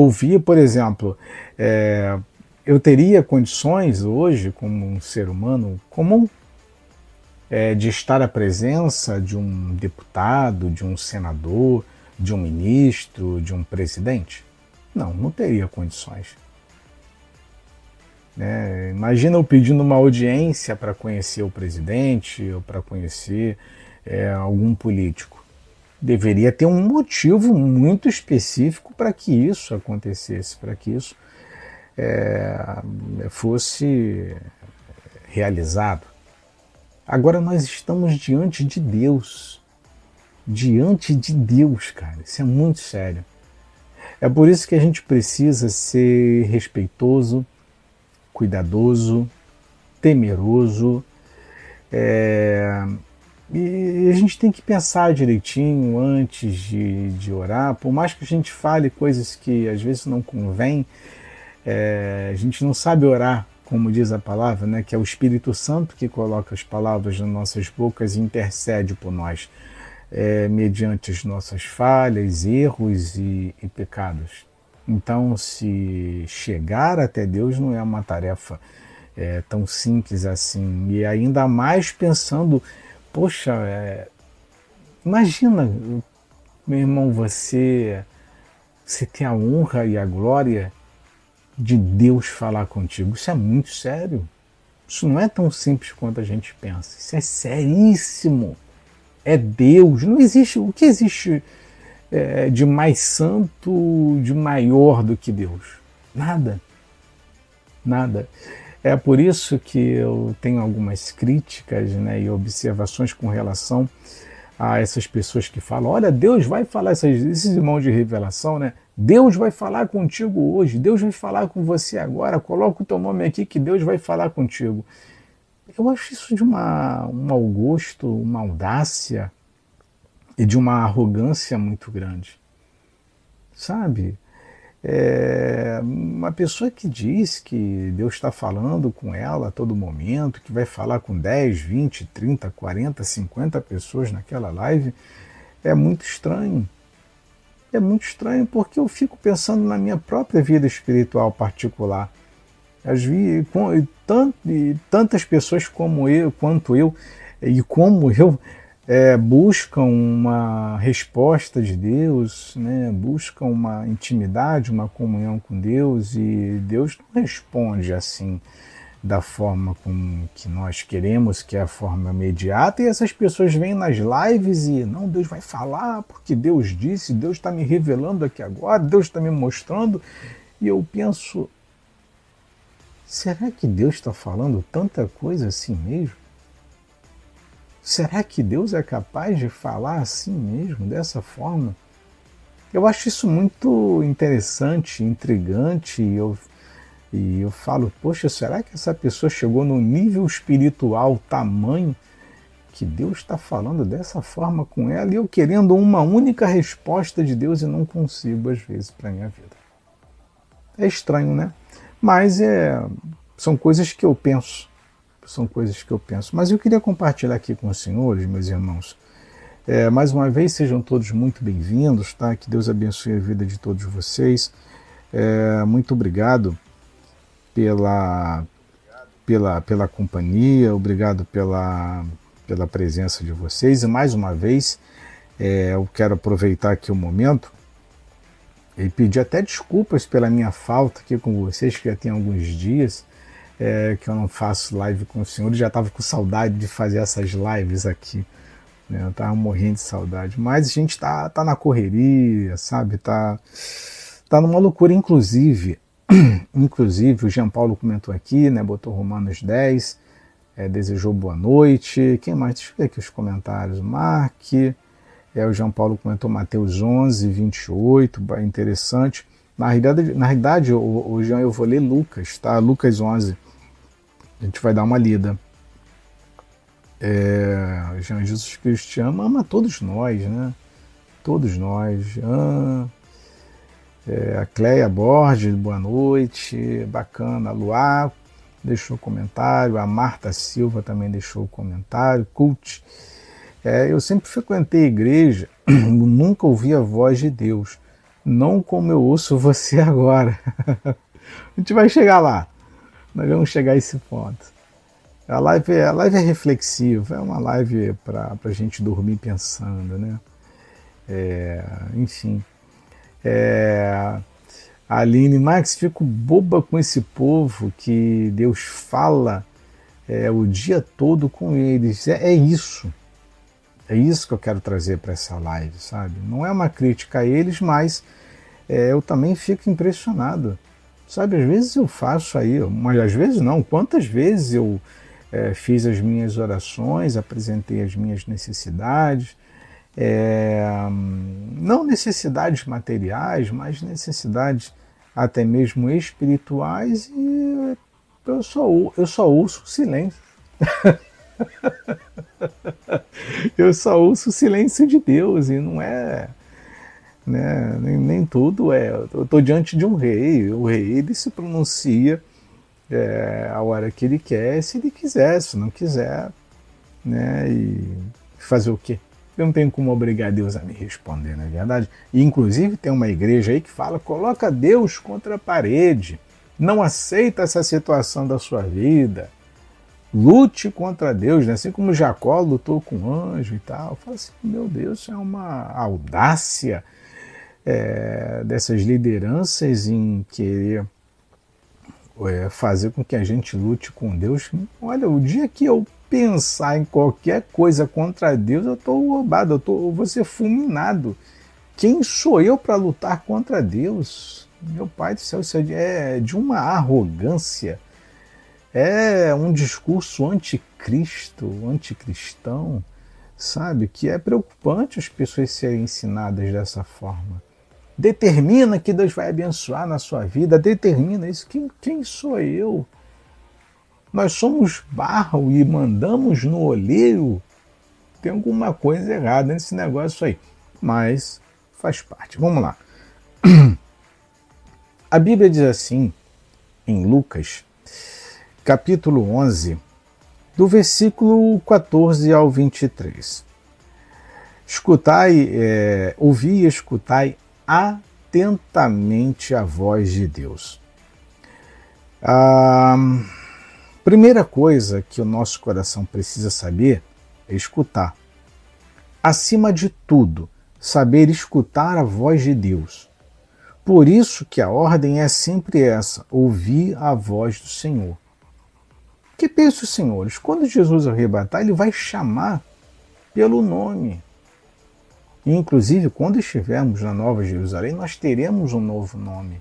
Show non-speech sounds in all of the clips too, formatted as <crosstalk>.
ouvir, por exemplo, é, eu teria condições hoje, como um ser humano comum, é, de estar à presença de um deputado, de um senador, de um ministro, de um presidente? Não, não teria condições. Né? Imagina eu pedindo uma audiência para conhecer o presidente ou para conhecer é, algum político. Deveria ter um motivo muito específico para que isso acontecesse, para que isso é, fosse realizado. Agora nós estamos diante de Deus. Diante de Deus, cara. Isso é muito sério. É por isso que a gente precisa ser respeitoso, cuidadoso, temeroso. É, e a gente tem que pensar direitinho antes de, de orar, por mais que a gente fale coisas que às vezes não convém, é, a gente não sabe orar, como diz a palavra, né, que é o Espírito Santo que coloca as palavras nas nossas bocas e intercede por nós, é, mediante as nossas falhas, erros e, e pecados. Então, se chegar até Deus não é uma tarefa é, tão simples assim. E ainda mais pensando, poxa, é, imagina, meu irmão, você, você tem a honra e a glória de Deus falar contigo. Isso é muito sério. Isso não é tão simples quanto a gente pensa. Isso é seríssimo. É Deus. Não existe. O que existe é, de mais santo, de maior do que Deus? Nada. Nada. É por isso que eu tenho algumas críticas né, e observações com relação a essas pessoas que falam: olha, Deus vai falar, esses irmãos de revelação, né? Deus vai falar contigo hoje, Deus vai falar com você agora, coloca o teu nome aqui que Deus vai falar contigo. Eu acho isso de uma, um mau gosto, uma audácia, e de uma arrogância muito grande. Sabe? É uma pessoa que diz que Deus está falando com ela a todo momento, que vai falar com 10, 20, 30, 40, 50 pessoas naquela live, é muito estranho. É muito estranho porque eu fico pensando na minha própria vida espiritual particular. As vi, com, tantas pessoas como eu, quanto eu, e como eu, é, buscam uma resposta de Deus, né? buscam uma intimidade, uma comunhão com Deus e Deus não responde assim da forma como que nós queremos, que é a forma imediata, e essas pessoas vêm nas lives e não, Deus vai falar porque Deus disse, Deus está me revelando aqui agora, Deus está me mostrando, e eu penso, será que Deus está falando tanta coisa assim mesmo? Será que Deus é capaz de falar assim mesmo, dessa forma? Eu acho isso muito interessante, intrigante, e eu, e eu falo, poxa, será que essa pessoa chegou no nível espiritual tamanho que Deus está falando dessa forma com ela e eu querendo uma única resposta de Deus e não consigo, às vezes, para a minha vida? É estranho, né? Mas é, são coisas que eu penso são coisas que eu penso. Mas eu queria compartilhar aqui com os senhores, meus irmãos. É, mais uma vez, sejam todos muito bem-vindos, tá? Que Deus abençoe a vida de todos vocês. É, muito obrigado pela, pela, pela companhia, obrigado pela, pela presença de vocês. E mais uma vez, é, eu quero aproveitar aqui o momento e pedir até desculpas pela minha falta aqui com vocês, que já tem alguns dias é, que eu não faço live com o senhor, já estava com saudade de fazer essas lives aqui. Né? Eu estava morrendo de saudade. Mas a gente tá, tá na correria, sabe? Tá, tá numa loucura, inclusive. <clears throat> inclusive, o Jean Paulo comentou aqui, né? Botou Romanos 10, é, desejou boa noite. Quem mais? Deixa eu ver aqui os comentários. Mark. É, o João Paulo comentou Mateus 11, 28, interessante. Na realidade, na realidade o, o Jean, eu vou ler Lucas, tá? Lucas 11, a gente vai dar uma lida. É, Jean Jesus Cristo ama, ama todos nós, né? Todos nós. Jean, é, a Cleia Borges, boa noite, bacana. A Luá deixou comentário, a Marta Silva também deixou comentário. Cult. É, eu sempre frequentei igreja, <clears throat> nunca ouvi a voz de Deus. não como eu ouço você <laughs> agora. a gente vai chegar lá. Nós vamos chegar a esse ponto. A live, a live é reflexiva, é uma live para a gente dormir pensando, né? É, enfim. É, Aline Max, fico boba com esse povo que Deus fala é, o dia todo com eles. É, é isso. É isso que eu quero trazer para essa live, sabe? Não é uma crítica a eles, mas é, eu também fico impressionado. Sabe, às vezes eu faço aí, mas às vezes não. Quantas vezes eu é, fiz as minhas orações, apresentei as minhas necessidades, é, não necessidades materiais, mas necessidades até mesmo espirituais, e eu só, eu só ouço silêncio. <laughs> eu só ouço o silêncio de Deus e não é. Né, nem, nem tudo é. Eu estou diante de um rei, o rei ele se pronuncia é, a hora que ele quer, se ele quiser, se não quiser, né, e fazer o quê? Eu não tenho como obrigar Deus a me responder, não é verdade? E, inclusive tem uma igreja aí que fala: coloca Deus contra a parede, não aceita essa situação da sua vida, lute contra Deus, né? assim como Jacó lutou com o anjo e tal. Fala assim: meu Deus, isso é uma audácia é, dessas lideranças em querer é, fazer com que a gente lute com Deus. Olha, o dia que eu pensar em qualquer coisa contra Deus, eu estou roubado, eu, tô, eu vou ser fulminado. Quem sou eu para lutar contra Deus? Meu Pai do céu, isso é de uma arrogância. É um discurso anticristo, anticristão, sabe? Que é preocupante as pessoas serem ensinadas dessa forma determina que Deus vai abençoar na sua vida, determina isso. Quem, quem sou eu? Nós somos barro e mandamos no olheiro. Tem alguma coisa errada nesse negócio aí. Mas faz parte. Vamos lá. <clears throat> A Bíblia diz assim, em Lucas, capítulo 11, do versículo 14 ao 23. Escutai, é, ouvi e escutai atentamente a voz de Deus. A primeira coisa que o nosso coração precisa saber é escutar. Acima de tudo, saber escutar a voz de Deus. Por isso que a ordem é sempre essa: ouvir a voz do Senhor. Que pensa os senhores? Quando Jesus arrebatar, ele vai chamar pelo nome. Inclusive, quando estivermos na Nova Jerusalém, nós teremos um novo nome.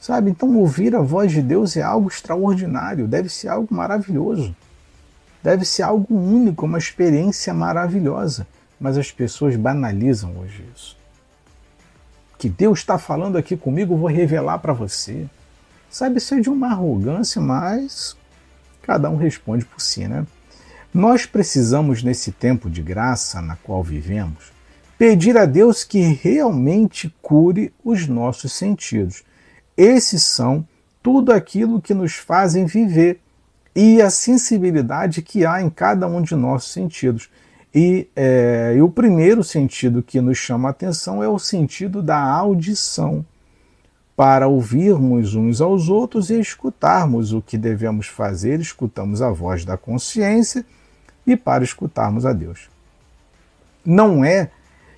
Sabe? Então, ouvir a voz de Deus é algo extraordinário, deve ser algo maravilhoso. Deve ser algo único, uma experiência maravilhosa. Mas as pessoas banalizam hoje isso. Que Deus está falando aqui comigo, vou revelar para você. Sabe, isso é de uma arrogância, mas cada um responde por si, né? Nós precisamos, nesse tempo de graça na qual vivemos, pedir a Deus que realmente cure os nossos sentidos. Esses são tudo aquilo que nos fazem viver e a sensibilidade que há em cada um de nossos sentidos. E, é, e o primeiro sentido que nos chama a atenção é o sentido da audição, para ouvirmos uns aos outros e escutarmos o que devemos fazer, escutamos a voz da consciência e para escutarmos a Deus. Não é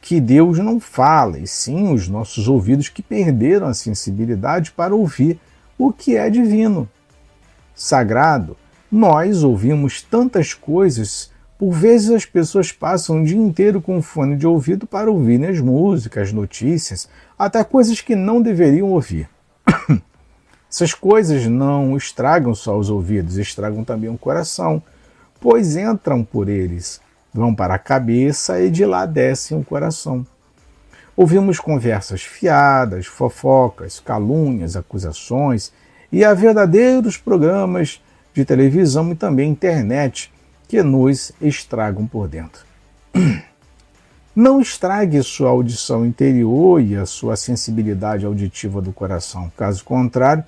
que Deus não fala, e sim os nossos ouvidos que perderam a sensibilidade para ouvir o que é divino. Sagrado, nós ouvimos tantas coisas, por vezes as pessoas passam o dia inteiro com fone de ouvido para ouvir as músicas, notícias, até coisas que não deveriam ouvir. <coughs> Essas coisas não estragam só os ouvidos, estragam também o coração, pois entram por eles, vão para a cabeça e de lá descem o coração. Ouvimos conversas fiadas, fofocas, calúnias, acusações e há verdadeiros programas de televisão e também internet que nos estragam por dentro. <clears throat> Não estrague sua audição interior e a sua sensibilidade auditiva do coração. Caso contrário,